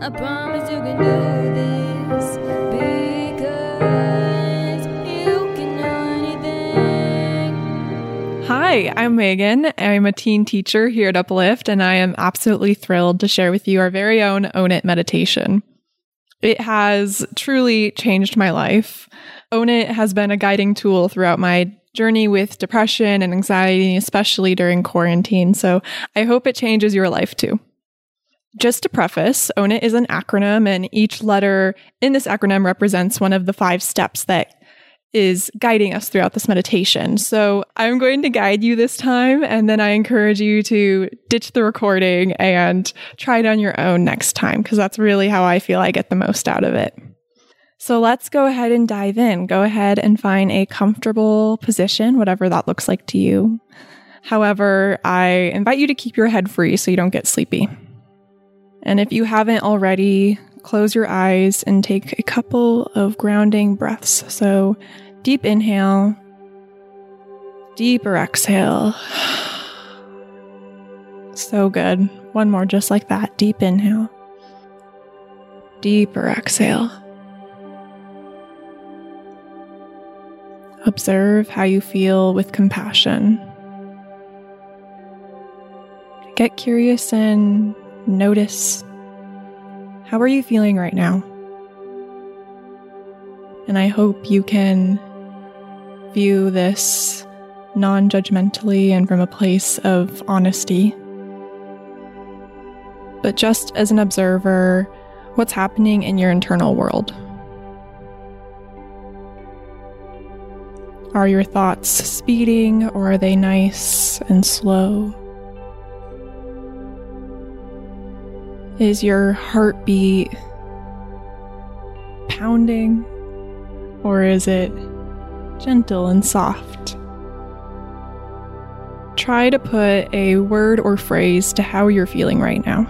I promise you can do this because you can do anything. Hi, I'm Megan. I'm a teen teacher here at Uplift, and I am absolutely thrilled to share with you our very own Own It meditation. It has truly changed my life. Own It has been a guiding tool throughout my journey with depression and anxiety, especially during quarantine. So I hope it changes your life too. Just to preface, OWN IT is an acronym, and each letter in this acronym represents one of the five steps that is guiding us throughout this meditation. So I'm going to guide you this time, and then I encourage you to ditch the recording and try it on your own next time, because that's really how I feel I get the most out of it. So let's go ahead and dive in. Go ahead and find a comfortable position, whatever that looks like to you. However, I invite you to keep your head free so you don't get sleepy. And if you haven't already, close your eyes and take a couple of grounding breaths. So, deep inhale, deeper exhale. So good. One more, just like that. Deep inhale, deeper exhale. Observe how you feel with compassion. Get curious and notice how are you feeling right now? And I hope you can view this non judgmentally and from a place of honesty. But just as an observer, what's happening in your internal world? Are your thoughts speeding or are they nice and slow? Is your heartbeat pounding or is it gentle and soft? Try to put a word or phrase to how you're feeling right now.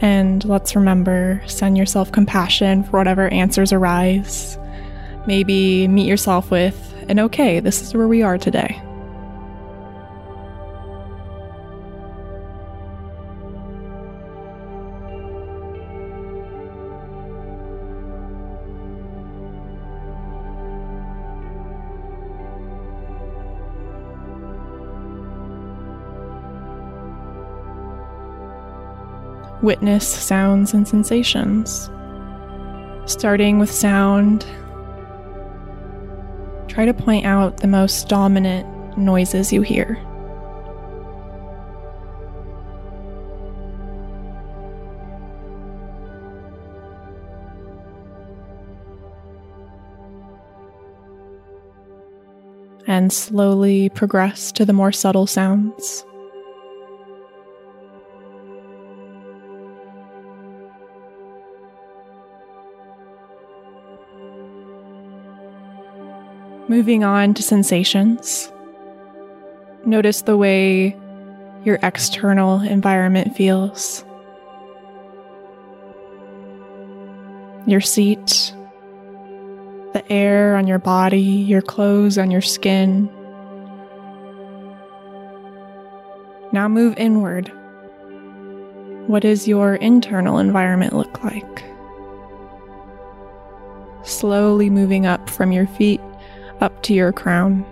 And let's remember send yourself compassion for whatever answers arise. Maybe meet yourself with an okay, this is where we are today. Witness sounds and sensations. Starting with sound, try to point out the most dominant noises you hear. And slowly progress to the more subtle sounds. Moving on to sensations. Notice the way your external environment feels. Your seat, the air on your body, your clothes on your skin. Now move inward. What does your internal environment look like? Slowly moving up from your feet up to your crown.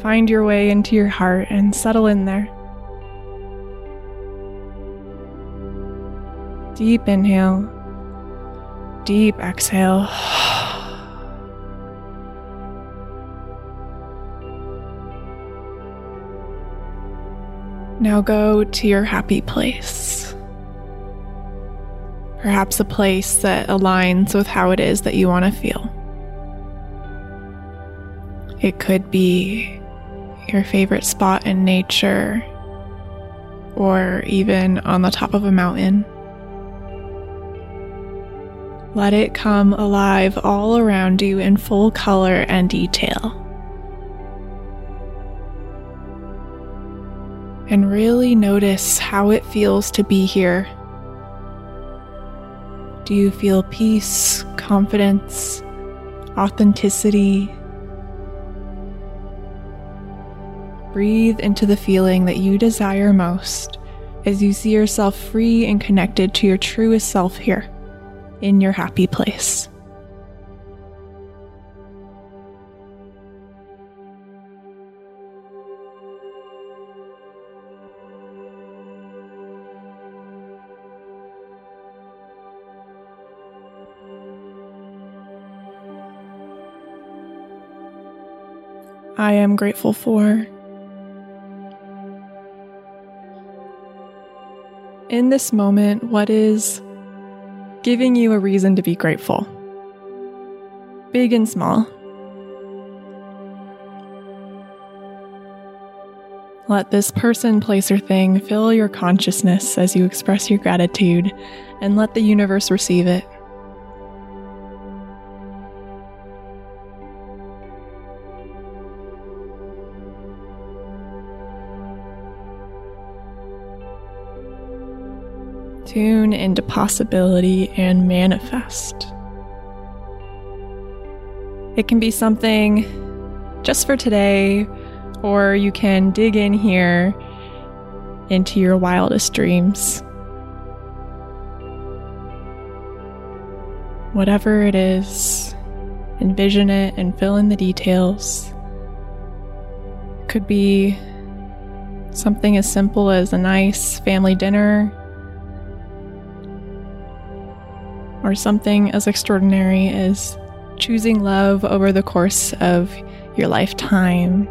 Find your way into your heart and settle in there. Deep inhale, deep exhale. Now go to your happy place. Perhaps a place that aligns with how it is that you want to feel. It could be your favorite spot in nature, or even on the top of a mountain. Let it come alive all around you in full color and detail. And really notice how it feels to be here. Do you feel peace, confidence, authenticity? Breathe into the feeling that you desire most as you see yourself free and connected to your truest self here in your happy place. I am grateful for. In this moment, what is giving you a reason to be grateful? Big and small. Let this person, place, or thing fill your consciousness as you express your gratitude, and let the universe receive it. Tune into possibility and manifest. It can be something just for today, or you can dig in here into your wildest dreams. Whatever it is, envision it and fill in the details. Could be something as simple as a nice family dinner or something as extraordinary as choosing love over the course of your lifetime,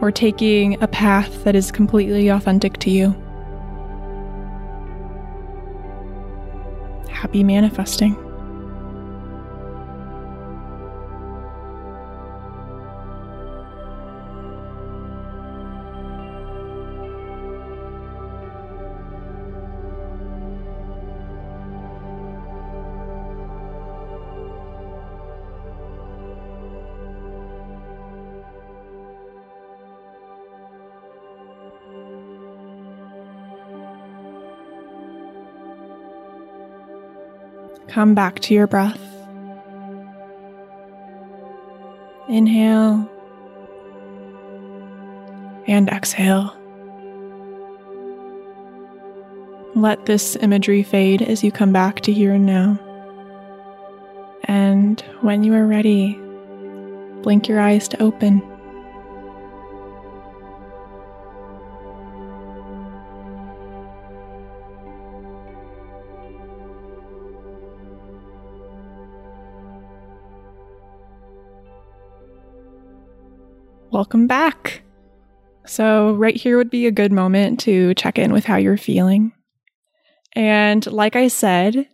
or taking a path that is completely authentic to you. Happy manifesting. Come back to your breath. Inhale and exhale. Let this imagery fade as you come back to here and now. And when you are ready, blink your eyes to open. Welcome back. So, right here would be a good moment to check in with how you're feeling. And like I said,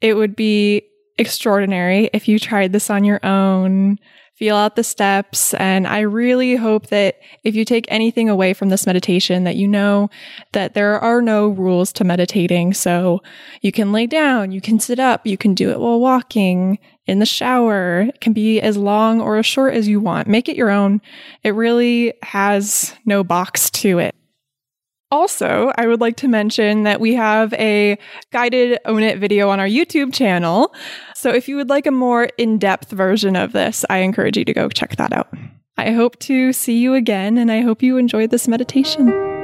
it would be extraordinary if you tried this on your own, feel out the steps. And I really hope that if you take anything away from this meditation, that you know that there are no rules to meditating. So you can lay down, you can sit up, you can do it while walking, in the shower. It can be as long or as short as you want. Make it your own. It really has no box to it. Also, I would like to mention that we have a guided Own It video on our YouTube channel. So if you would like a more in depth version of this, I encourage you to go check that out. I hope to see you again and I hope you enjoyed this meditation.